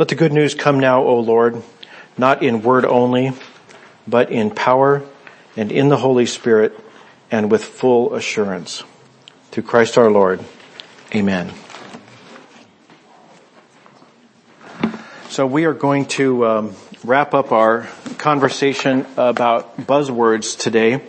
Let the good news come now, O Lord, not in word only, but in power and in the Holy Spirit and with full assurance. Through Christ our Lord. Amen. So we are going to um, wrap up our conversation about buzzwords today.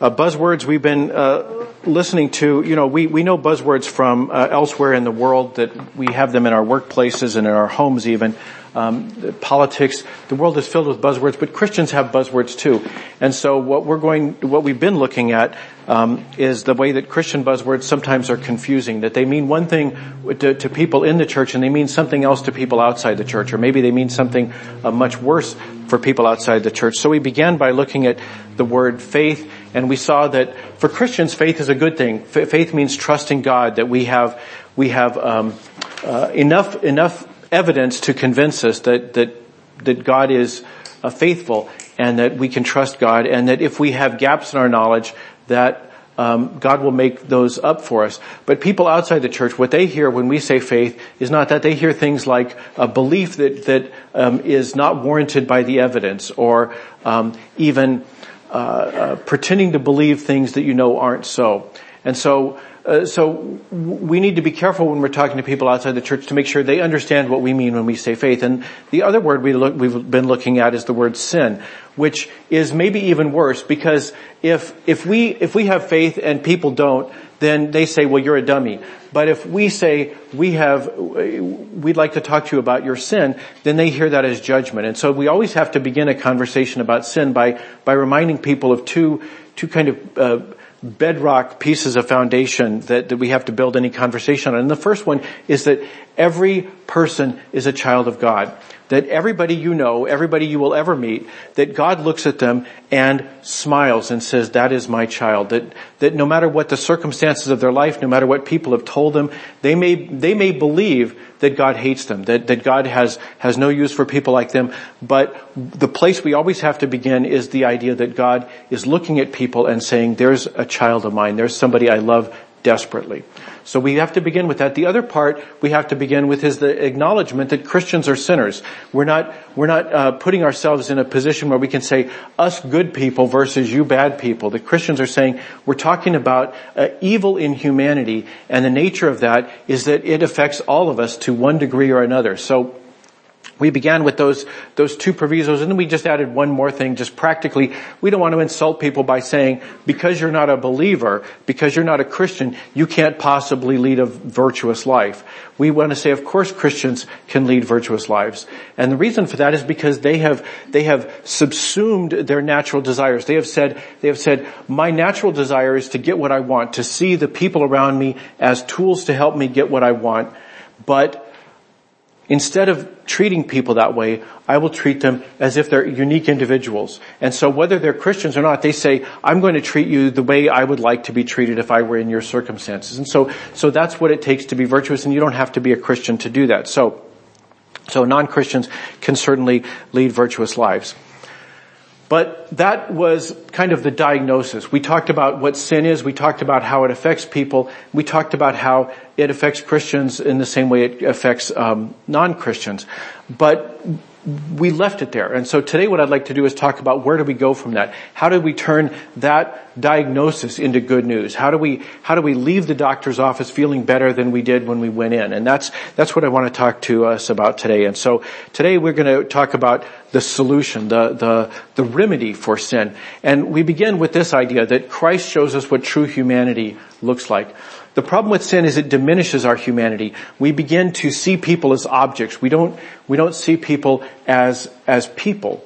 Uh, buzzwords we've been uh, listening to, you know, we, we know buzzwords from uh, elsewhere in the world that we have them in our workplaces and in our homes even. Um, politics, the world is filled with buzzwords, but Christians have buzzwords too. And so what we're going, what we've been looking at um, is the way that Christian buzzwords sometimes are confusing. That they mean one thing to, to, people in the church, and they mean something else to people outside the church, or maybe they mean something uh, much worse for people outside the church. So we began by looking at the word faith, and we saw that for Christians, faith is a good thing. F- faith means trusting God. That we have we have um, uh, enough enough evidence to convince us that, that, that God is uh, faithful and that we can trust God and that if we have gaps in our knowledge that um, God will make those up for us. But people outside the church, what they hear when we say faith is not that they hear things like a belief that that um, is not warranted by the evidence, or um, even uh, uh, pretending to believe things that you know aren't so. And so uh, so we need to be careful when we're talking to people outside the church to make sure they understand what we mean when we say faith. And the other word we look, we've been looking at is the word sin, which is maybe even worse because if, if we, if we have faith and people don't, then they say, well, you're a dummy. But if we say, we have, we'd like to talk to you about your sin, then they hear that as judgment. And so we always have to begin a conversation about sin by, by reminding people of two, two kind of, uh, bedrock pieces of foundation that, that we have to build any conversation on. And the first one is that every person is a child of God. That everybody you know, everybody you will ever meet, that God looks at them and smiles and says, that is my child. That, that no matter what the circumstances of their life, no matter what people have told them, they may, they may believe that God hates them, that, that God has, has no use for people like them. But the place we always have to begin is the idea that God is looking at people and saying, there's a child of mine, there's somebody I love desperately. So we have to begin with that. The other part we have to begin with is the acknowledgement that Christians are sinners. We're not, we're not uh, putting ourselves in a position where we can say us good people versus you bad people. The Christians are saying we're talking about uh, evil in humanity and the nature of that is that it affects all of us to one degree or another. So we began with those, those two provisos and then we just added one more thing just practically. We don't want to insult people by saying, because you're not a believer, because you're not a Christian, you can't possibly lead a virtuous life. We want to say, of course Christians can lead virtuous lives. And the reason for that is because they have, they have subsumed their natural desires. They have said, they have said, my natural desire is to get what I want, to see the people around me as tools to help me get what I want. But Instead of treating people that way, I will treat them as if they're unique individuals. And so whether they're Christians or not, they say, I'm going to treat you the way I would like to be treated if I were in your circumstances. And so, so that's what it takes to be virtuous and you don't have to be a Christian to do that. So, so non-Christians can certainly lead virtuous lives. But that was kind of the diagnosis. We talked about what sin is. We talked about how it affects people. We talked about how it affects Christians in the same way it affects um, non-Christians. But we left it there. And so today what I'd like to do is talk about where do we go from that? How do we turn that diagnosis into good news? How do we, how do we leave the doctor's office feeling better than we did when we went in? And that's, that's what I want to talk to us about today. And so today we're going to talk about the solution, the, the, the remedy for sin. And we begin with this idea that Christ shows us what true humanity looks like. The problem with sin is it diminishes our humanity. We begin to see people as objects. We don't, we don't see people as, as people.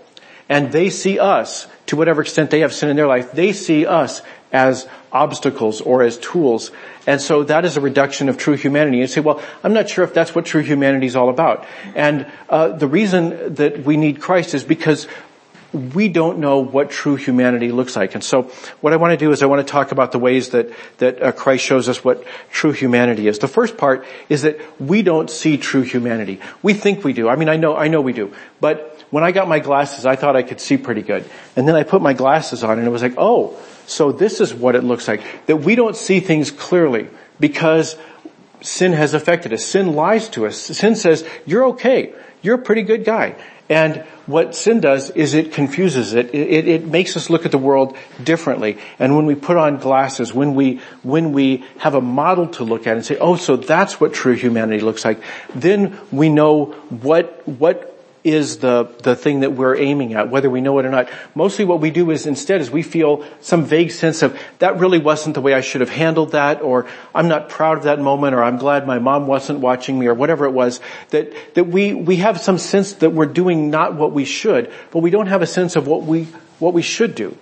And they see us, to whatever extent they have sin in their life, they see us as obstacles or as tools. And so that is a reduction of true humanity. You say, well, I'm not sure if that's what true humanity is all about. And uh, the reason that we need Christ is because we don't know what true humanity looks like. And so what I want to do is I want to talk about the ways that, that uh, Christ shows us what true humanity is. The first part is that we don't see true humanity. We think we do. I mean, I know, I know we do. But when I got my glasses, I thought I could see pretty good. And then I put my glasses on and it was like, oh, so this is what it looks like. That we don't see things clearly because sin has affected us. Sin lies to us. Sin says, you're okay. You're a pretty good guy. And what sin does is it confuses it. It, it. it, makes us look at the world differently. And when we put on glasses, when we, when we have a model to look at and say, oh, so that's what true humanity looks like, then we know what, what is the, the thing that we're aiming at, whether we know it or not. Mostly what we do is instead is we feel some vague sense of that really wasn't the way I should have handled that or I'm not proud of that moment or I'm glad my mom wasn't watching me or whatever it was that, that we, we have some sense that we're doing not what we should, but we don't have a sense of what we, what we should do.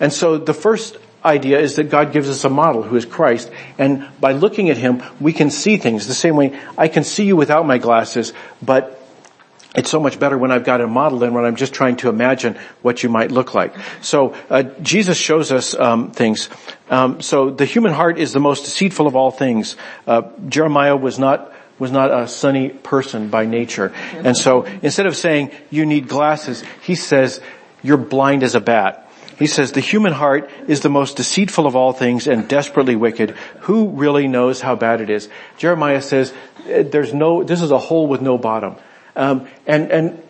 And so the first idea is that God gives us a model who is Christ and by looking at Him we can see things the same way I can see you without my glasses but it's so much better when I've got a model than when I'm just trying to imagine what you might look like. So uh, Jesus shows us um, things. Um, so the human heart is the most deceitful of all things. Uh, Jeremiah was not was not a sunny person by nature, and so instead of saying you need glasses, he says you're blind as a bat. He says the human heart is the most deceitful of all things and desperately wicked. Who really knows how bad it is? Jeremiah says there's no. This is a hole with no bottom. Um, and, and,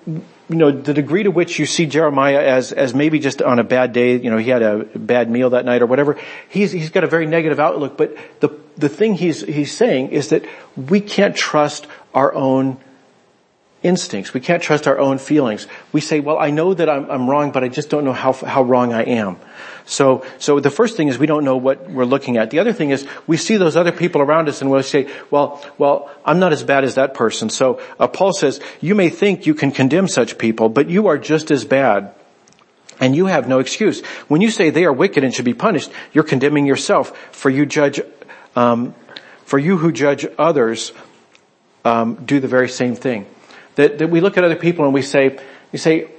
you know, the degree to which you see Jeremiah as, as maybe just on a bad day, you know, he had a bad meal that night or whatever, he's, he's got a very negative outlook, but the, the thing he's, he's saying is that we can't trust our own instincts. We can't trust our own feelings. We say, well, I know that I'm, I'm wrong, but I just don't know how, how wrong I am. So, so the first thing is we don't know what we're looking at. The other thing is we see those other people around us and we'll say, well, well, I'm not as bad as that person. So uh, Paul says, you may think you can condemn such people, but you are just as bad. And you have no excuse. When you say they are wicked and should be punished, you're condemning yourself. For you judge, um, for you who judge others, um, do the very same thing. That, that we look at other people and we say, we say,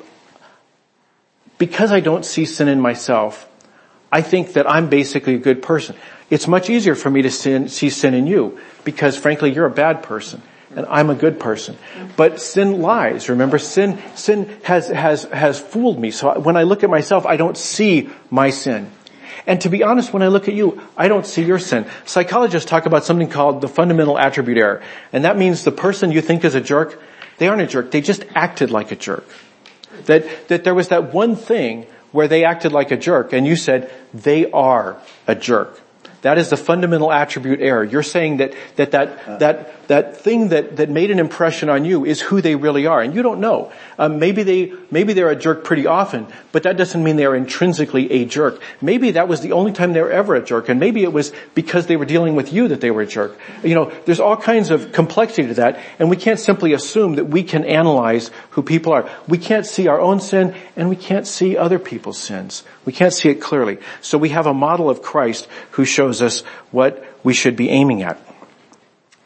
because I don't see sin in myself, I think that I'm basically a good person. It's much easier for me to sin, see sin in you because frankly you're a bad person and I'm a good person. But sin lies. Remember, sin, sin has, has, has fooled me. So when I look at myself, I don't see my sin. And to be honest, when I look at you, I don't see your sin. Psychologists talk about something called the fundamental attribute error. And that means the person you think is a jerk, they aren't a jerk. They just acted like a jerk. That, that there was that one thing where they acted like a jerk and you said, they are a jerk. That is the fundamental attribute error. You're saying that, that, that, that, that thing that, that made an impression on you is who they really are, and you don't know. Um, maybe they, maybe they're a jerk pretty often, but that doesn't mean they're intrinsically a jerk. Maybe that was the only time they were ever a jerk, and maybe it was because they were dealing with you that they were a jerk. You know, there's all kinds of complexity to that, and we can't simply assume that we can analyze who people are. We can't see our own sin, and we can't see other people's sins. We can't see it clearly. So we have a model of Christ who shows us what we should be aiming at.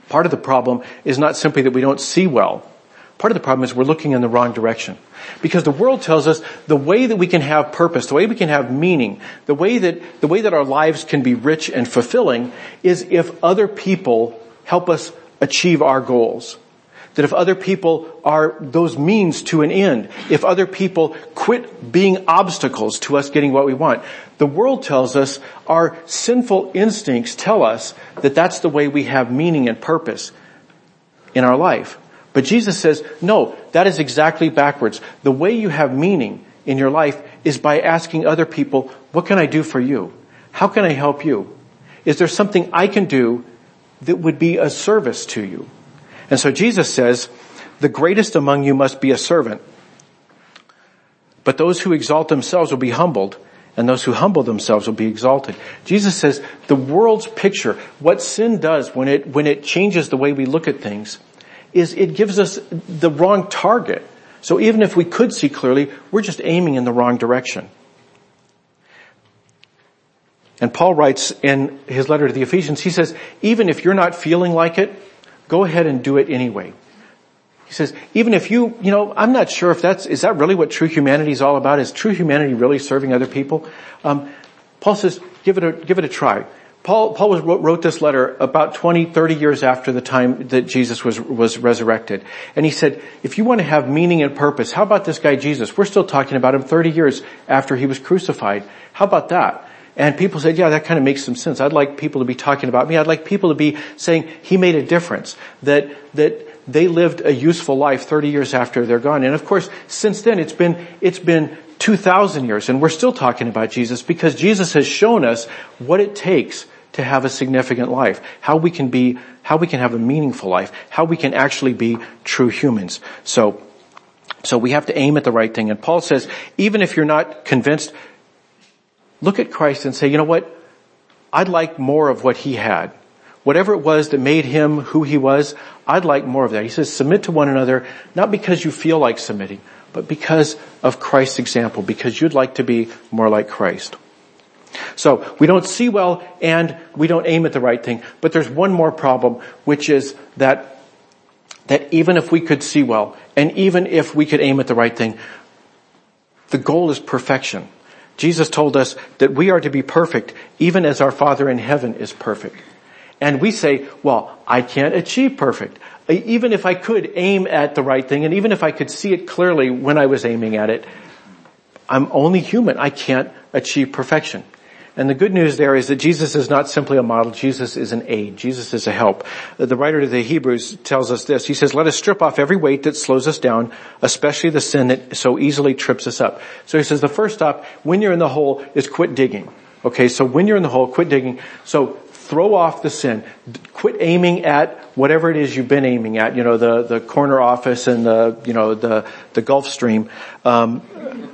Part of the problem is not simply that we don't see well. Part of the problem is we're looking in the wrong direction. Because the world tells us the way that we can have purpose, the way we can have meaning, the way that, the way that our lives can be rich and fulfilling is if other people help us achieve our goals. That if other people are those means to an end, if other people quit being obstacles to us getting what we want, the world tells us our sinful instincts tell us that that's the way we have meaning and purpose in our life. But Jesus says, no, that is exactly backwards. The way you have meaning in your life is by asking other people, what can I do for you? How can I help you? Is there something I can do that would be a service to you? And so Jesus says, the greatest among you must be a servant. But those who exalt themselves will be humbled, and those who humble themselves will be exalted. Jesus says the world's picture, what sin does when it, when it changes the way we look at things, is it gives us the wrong target. So even if we could see clearly, we're just aiming in the wrong direction. And Paul writes in his letter to the Ephesians, he says, even if you're not feeling like it, Go ahead and do it anyway. He says, even if you, you know, I'm not sure if that's, is that really what true humanity is all about? Is true humanity really serving other people? Um, Paul says, give it a, give it a try. Paul, Paul was, wrote, this letter about 20, 30 years after the time that Jesus was, was resurrected. And he said, if you want to have meaning and purpose, how about this guy Jesus? We're still talking about him 30 years after he was crucified. How about that? And people said, yeah, that kind of makes some sense. I'd like people to be talking about me. I'd like people to be saying he made a difference. That, that they lived a useful life 30 years after they're gone. And of course, since then it's been, it's been 2,000 years and we're still talking about Jesus because Jesus has shown us what it takes to have a significant life. How we can be, how we can have a meaningful life. How we can actually be true humans. So, so we have to aim at the right thing. And Paul says, even if you're not convinced, look at Christ and say, you know what? I'd like more of what he had. Whatever it was that made him who he was, I'd like more of that. He says, submit to one another, not because you feel like submitting, but because of Christ's example, because you'd like to be more like Christ. So we don't see well and we don't aim at the right thing, but there's one more problem, which is that, that even if we could see well and even if we could aim at the right thing, the goal is perfection. Jesus told us that we are to be perfect even as our Father in heaven is perfect. And we say, well, I can't achieve perfect. Even if I could aim at the right thing and even if I could see it clearly when I was aiming at it, I'm only human. I can't achieve perfection. And the good news there is that Jesus is not simply a model, Jesus is an aid, Jesus is a help. The writer to the Hebrews tells us this, he says, let us strip off every weight that slows us down, especially the sin that so easily trips us up. So he says the first stop, when you're in the hole, is quit digging. Okay, so when you're in the hole, quit digging. So throw off the sin. Quit aiming at whatever it is you've been aiming at. You know, the, the corner office and the, you know, the, the Gulfstream. Um,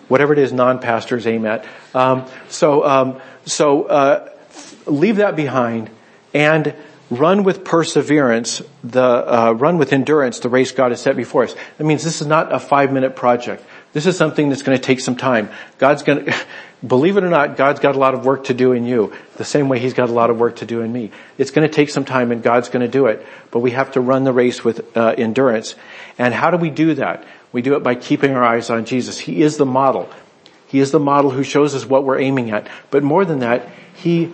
whatever it is non-pastors aim at. Um, so, um, so, uh, leave that behind and run with perseverance, the, uh, run with endurance the race God has set before us. That means this is not a five minute project. This is something that's going to take some time. God's going to, believe it or not, God's got a lot of work to do in you, the same way He's got a lot of work to do in me. It's going to take some time and God's going to do it, but we have to run the race with uh, endurance. And how do we do that? We do it by keeping our eyes on Jesus. He is the model. He is the model who shows us what we're aiming at. But more than that, He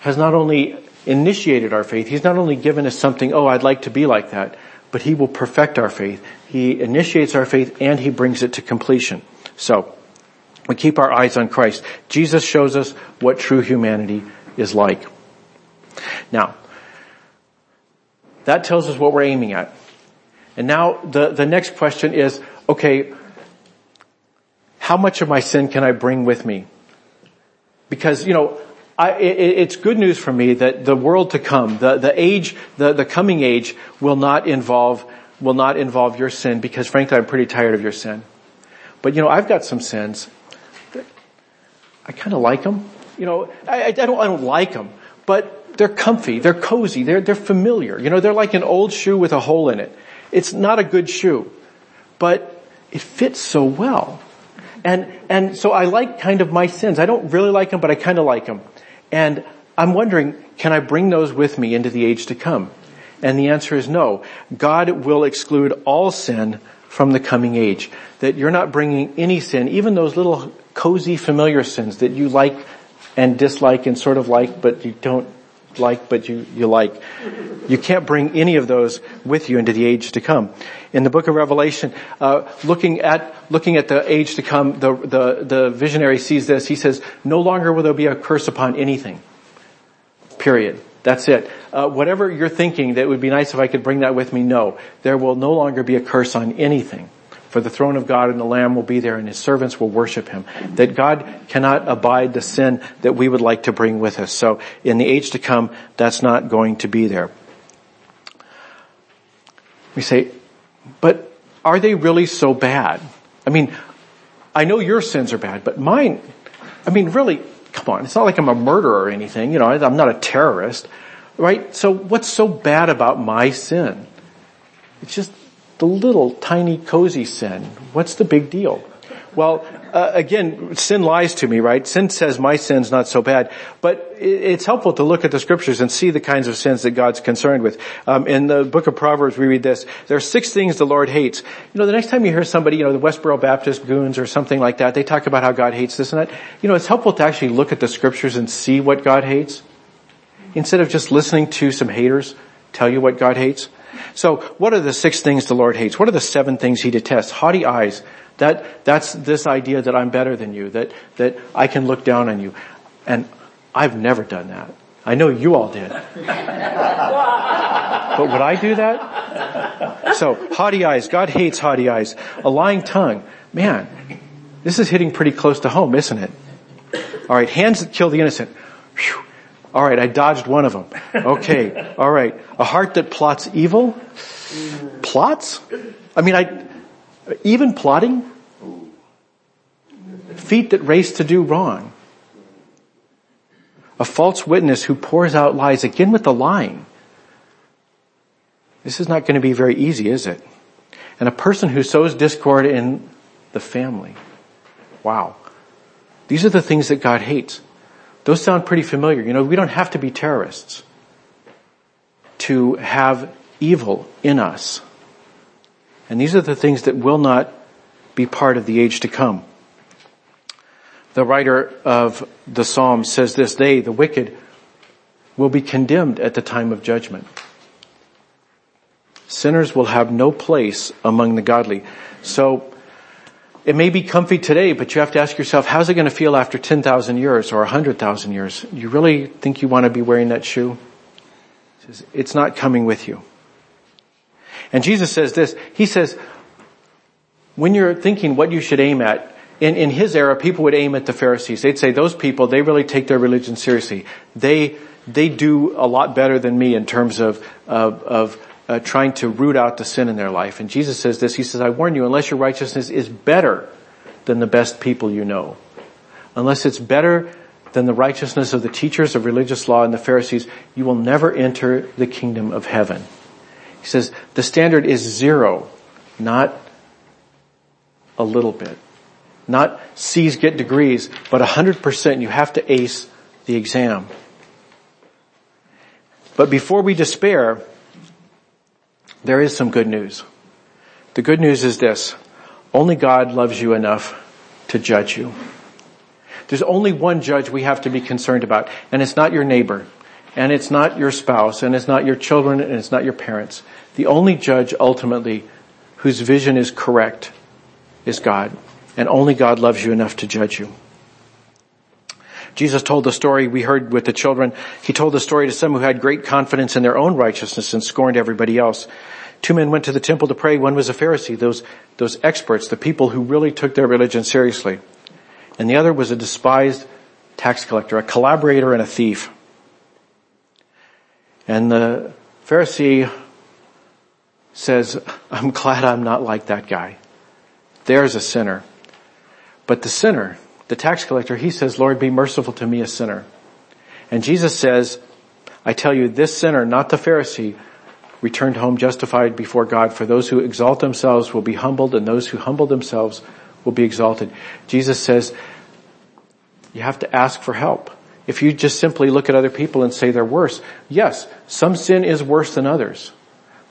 has not only initiated our faith, He's not only given us something, oh, I'd like to be like that, but He will perfect our faith. He initiates our faith and He brings it to completion. So, we keep our eyes on Christ. Jesus shows us what true humanity is like. Now, that tells us what we're aiming at. And now the, the next question is, okay, how much of my sin can I bring with me? Because, you know, I, it, it's good news for me that the world to come, the, the age, the, the coming age will not involve, will not involve your sin because frankly I'm pretty tired of your sin. But you know, I've got some sins I kind of like them. You know, I, I, don't, I don't like them, but they're comfy, they're cozy, they're, they're familiar. You know, they're like an old shoe with a hole in it. It's not a good shoe, but it fits so well. And, and so I like kind of my sins. I don't really like them, but I kind of like them. And I'm wondering, can I bring those with me into the age to come? And the answer is no. God will exclude all sin from the coming age. That you're not bringing any sin, even those little cozy familiar sins that you like and dislike and sort of like, but you don't like, but you, you like. You can't bring any of those with you into the age to come. In the book of Revelation, uh, looking at looking at the age to come, the, the the visionary sees this. He says, "No longer will there be a curse upon anything." Period. That's it. Uh, whatever you're thinking that would be nice if I could bring that with me, no. There will no longer be a curse on anything. For the throne of God and the Lamb will be there and his servants will worship him. That God cannot abide the sin that we would like to bring with us. So in the age to come, that's not going to be there. We say, but are they really so bad? I mean, I know your sins are bad, but mine, I mean, really, come on, it's not like I'm a murderer or anything, you know, I'm not a terrorist, right? So what's so bad about my sin? It's just the little tiny cozy sin. What's the big deal? Well, uh, again, sin lies to me, right? Sin says my sin's not so bad, but it's helpful to look at the scriptures and see the kinds of sins that God's concerned with. Um, in the book of Proverbs, we read this: there are six things the Lord hates. You know, the next time you hear somebody, you know, the Westboro Baptist goons or something like that, they talk about how God hates this and that. You know, it's helpful to actually look at the scriptures and see what God hates instead of just listening to some haters tell you what God hates. So what are the six things the Lord hates? What are the seven things he detests? Haughty eyes. That, that's this idea that I'm better than you, that, that I can look down on you. And I've never done that. I know you all did. but would I do that? So, haughty eyes. God hates haughty eyes. A lying tongue. Man, this is hitting pretty close to home, isn't it? Alright, hands that kill the innocent. Whew. Alright, I dodged one of them. Okay, alright. A heart that plots evil? Plots? I mean, I, even plotting? Feet that race to do wrong a false witness who pours out lies, again with the lying. This is not going to be very easy, is it? And a person who sows discord in the family. Wow. These are the things that God hates. Those sound pretty familiar. You know, we don't have to be terrorists to have evil in us. And these are the things that will not be part of the age to come. The writer of the Psalm says this, they, the wicked, will be condemned at the time of judgment. Sinners will have no place among the godly. So, it may be comfy today, but you have to ask yourself, how's it going to feel after 10,000 years or 100,000 years? You really think you want to be wearing that shoe? It's not coming with you. And Jesus says this, He says, when you're thinking what you should aim at, in, in his era, people would aim at the Pharisees. They'd say, those people, they really take their religion seriously. They, they do a lot better than me in terms of, of, of uh, trying to root out the sin in their life. And Jesus says this, he says, I warn you, unless your righteousness is better than the best people you know, unless it's better than the righteousness of the teachers of religious law and the Pharisees, you will never enter the kingdom of heaven. He says, the standard is zero, not a little bit. Not C's get degrees, but 100% you have to ace the exam. But before we despair, there is some good news. The good news is this. Only God loves you enough to judge you. There's only one judge we have to be concerned about, and it's not your neighbor, and it's not your spouse, and it's not your children, and it's not your parents. The only judge ultimately whose vision is correct is God and only God loves you enough to judge you. Jesus told the story we heard with the children. He told the story to some who had great confidence in their own righteousness and scorned everybody else. Two men went to the temple to pray. One was a Pharisee, those, those experts, the people who really took their religion seriously. And the other was a despised tax collector, a collaborator and a thief. And the Pharisee says, I'm glad I'm not like that guy. There's a sinner. But the sinner, the tax collector, he says, Lord, be merciful to me, a sinner. And Jesus says, I tell you, this sinner, not the Pharisee, returned home justified before God. For those who exalt themselves will be humbled, and those who humble themselves will be exalted. Jesus says, you have to ask for help. If you just simply look at other people and say they're worse, yes, some sin is worse than others,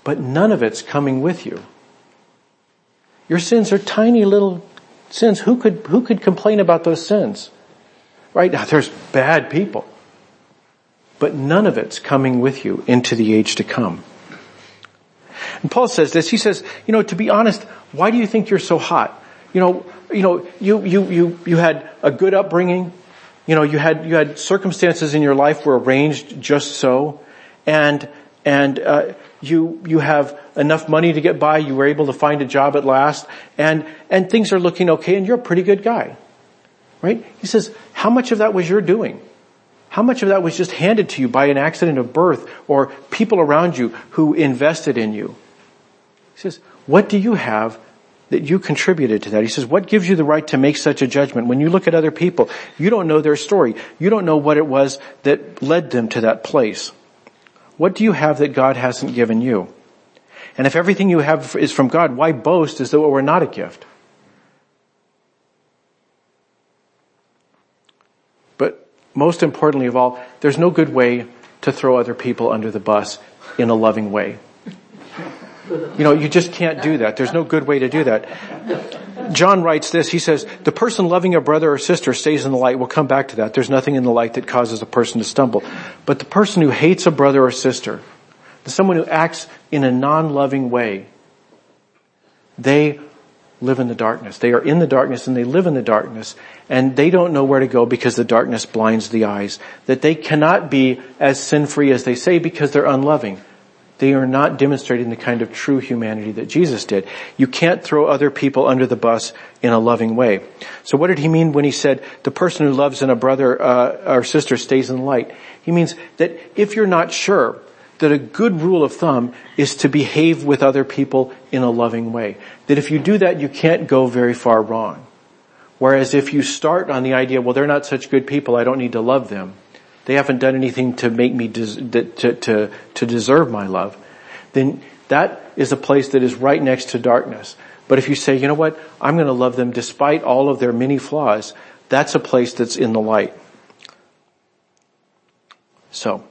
but none of it's coming with you. Your sins are tiny little sins, who could, who could complain about those sins? Right now, there's bad people. But none of it's coming with you into the age to come. And Paul says this, he says, you know, to be honest, why do you think you're so hot? You know, you know, you, you, you, you had a good upbringing, you know, you had, you had circumstances in your life were arranged just so, and, and, uh, you, you have enough money to get by, you were able to find a job at last, and, and things are looking okay, and you're a pretty good guy. Right? He says, how much of that was your doing? How much of that was just handed to you by an accident of birth or people around you who invested in you? He says, what do you have that you contributed to that? He says, what gives you the right to make such a judgment? When you look at other people, you don't know their story. You don't know what it was that led them to that place. What do you have that God hasn't given you? And if everything you have is from God, why boast as though it were not a gift? But most importantly of all, there's no good way to throw other people under the bus in a loving way. You know, you just can't do that. There's no good way to do that. John writes this, he says, the person loving a brother or sister stays in the light. We'll come back to that. There's nothing in the light that causes a person to stumble. But the person who hates a brother or sister, the someone who acts in a non-loving way, they live in the darkness. They are in the darkness and they live in the darkness and they don't know where to go because the darkness blinds the eyes. That they cannot be as sin free as they say because they're unloving. They are not demonstrating the kind of true humanity that Jesus did. You can't throw other people under the bus in a loving way. So what did he mean when he said the person who loves in a brother uh, or sister stays in the light? He means that if you're not sure that a good rule of thumb is to behave with other people in a loving way. That if you do that, you can't go very far wrong. Whereas if you start on the idea, well, they're not such good people, I don't need to love them. They haven't done anything to make me, des- to, to, to deserve my love. Then that is a place that is right next to darkness. But if you say, you know what, I'm going to love them despite all of their many flaws, that's a place that's in the light. So,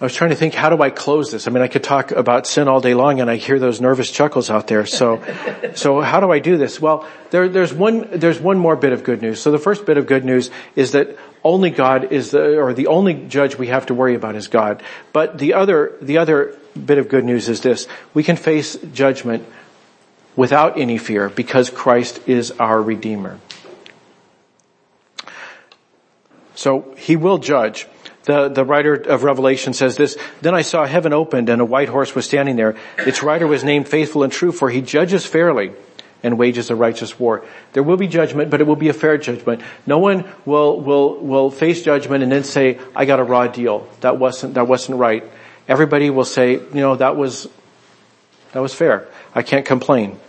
I was trying to think, how do I close this? I mean, I could talk about sin all day long and I hear those nervous chuckles out there. So, so how do I do this? Well, there, there's one, there's one more bit of good news. So the first bit of good news is that only God is the, or the only judge we have to worry about is God. But the other, the other bit of good news is this. We can face judgment without any fear because Christ is our Redeemer. So He will judge. The, the writer of Revelation says this, Then I saw heaven opened and a white horse was standing there. Its rider was named faithful and true for he judges fairly and wages a righteous war. There will be judgment, but it will be a fair judgment. No one will, will, will face judgment and then say, I got a raw deal. That wasn't, that wasn't right. Everybody will say, you know, that was, that was fair. I can't complain.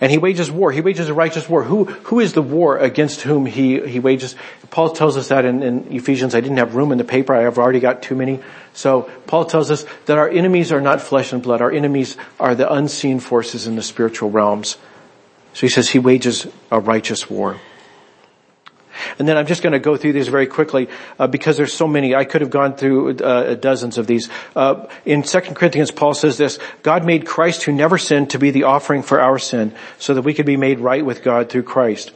And he wages war. He wages a righteous war. Who, who is the war against whom he, he wages? Paul tells us that in, in Ephesians. I didn't have room in the paper. I have already got too many. So Paul tells us that our enemies are not flesh and blood. Our enemies are the unseen forces in the spiritual realms. So he says he wages a righteous war. And then I'm just going to go through these very quickly uh, because there's so many. I could have gone through uh, dozens of these. Uh, in 2 Corinthians, Paul says this, God made Christ who never sinned to be the offering for our sin so that we could be made right with God through Christ.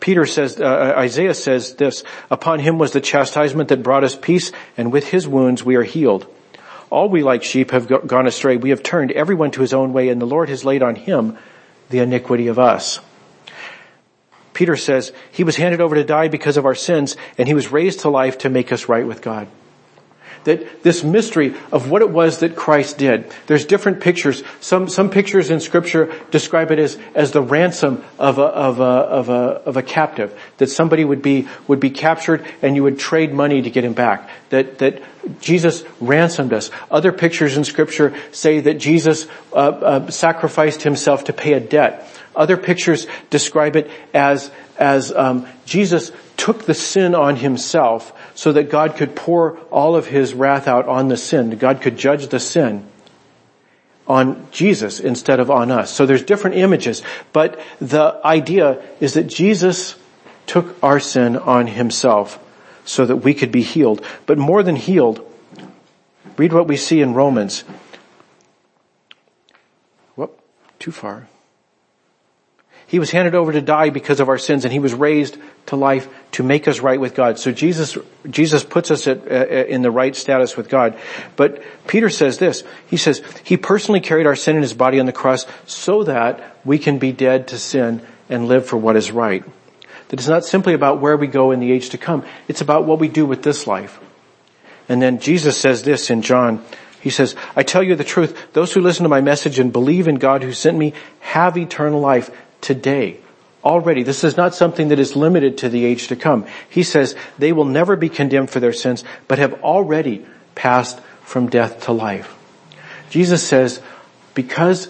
Peter says, uh, uh, Isaiah says this, upon him was the chastisement that brought us peace and with his wounds we are healed. All we like sheep have gone astray. We have turned everyone to his own way and the Lord has laid on him the iniquity of us. Peter says, he was handed over to die because of our sins and he was raised to life to make us right with God. That this mystery of what it was that Christ did. There's different pictures. Some, some pictures in scripture describe it as, as the ransom of a, of a, of a, of a captive. That somebody would be, would be captured and you would trade money to get him back. That, that Jesus ransomed us. Other pictures in scripture say that Jesus uh, uh, sacrificed himself to pay a debt other pictures describe it as, as um, Jesus took the sin on himself so that God could pour all of his wrath out on the sin. God could judge the sin on Jesus instead of on us. So there's different images, but the idea is that Jesus took our sin on himself so that we could be healed. But more than healed, read what we see in Romans. Whoop, too far. He was handed over to die because of our sins and he was raised to life to make us right with God. So Jesus, Jesus puts us at, uh, in the right status with God. But Peter says this, he says, he personally carried our sin in his body on the cross so that we can be dead to sin and live for what is right. That it's not simply about where we go in the age to come. It's about what we do with this life. And then Jesus says this in John he says, I tell you the truth, those who listen to my message and believe in God who sent me have eternal life today. Already, this is not something that is limited to the age to come. He says they will never be condemned for their sins, but have already passed from death to life. Jesus says, because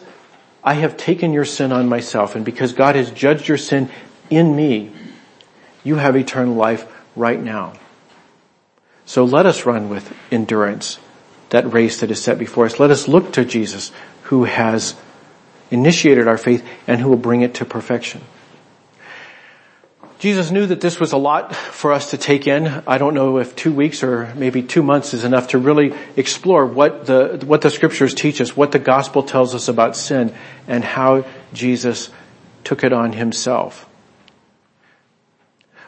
I have taken your sin on myself and because God has judged your sin in me, you have eternal life right now. So let us run with endurance that race that is set before us. Let us look to Jesus who has initiated our faith and who will bring it to perfection. Jesus knew that this was a lot for us to take in. I don't know if two weeks or maybe two months is enough to really explore what the, what the scriptures teach us, what the gospel tells us about sin, and how Jesus took it on himself.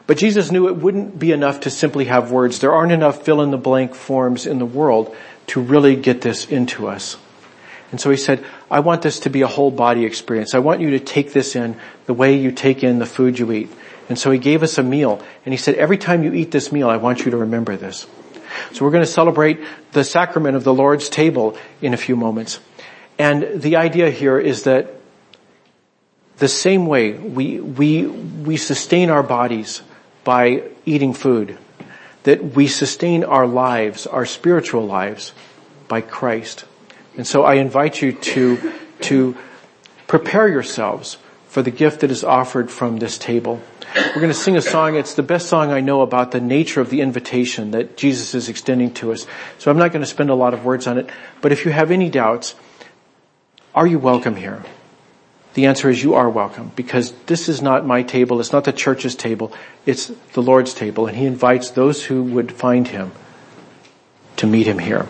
But Jesus knew it wouldn't be enough to simply have words. There aren't enough fill in the blank forms in the world to really get this into us. And so he said, I want this to be a whole body experience. I want you to take this in the way you take in the food you eat. And so he gave us a meal and he said, every time you eat this meal, I want you to remember this. So we're going to celebrate the sacrament of the Lord's table in a few moments. And the idea here is that the same way we, we, we sustain our bodies by eating food, that we sustain our lives, our spiritual lives by Christ. And so I invite you to, to prepare yourselves for the gift that is offered from this table. We're going to sing a song. It's the best song I know about the nature of the invitation that Jesus is extending to us. So I'm not going to spend a lot of words on it. But if you have any doubts, are you welcome here? The answer is you are welcome because this is not my table. It's not the church's table. It's the Lord's table and he invites those who would find him to meet him here.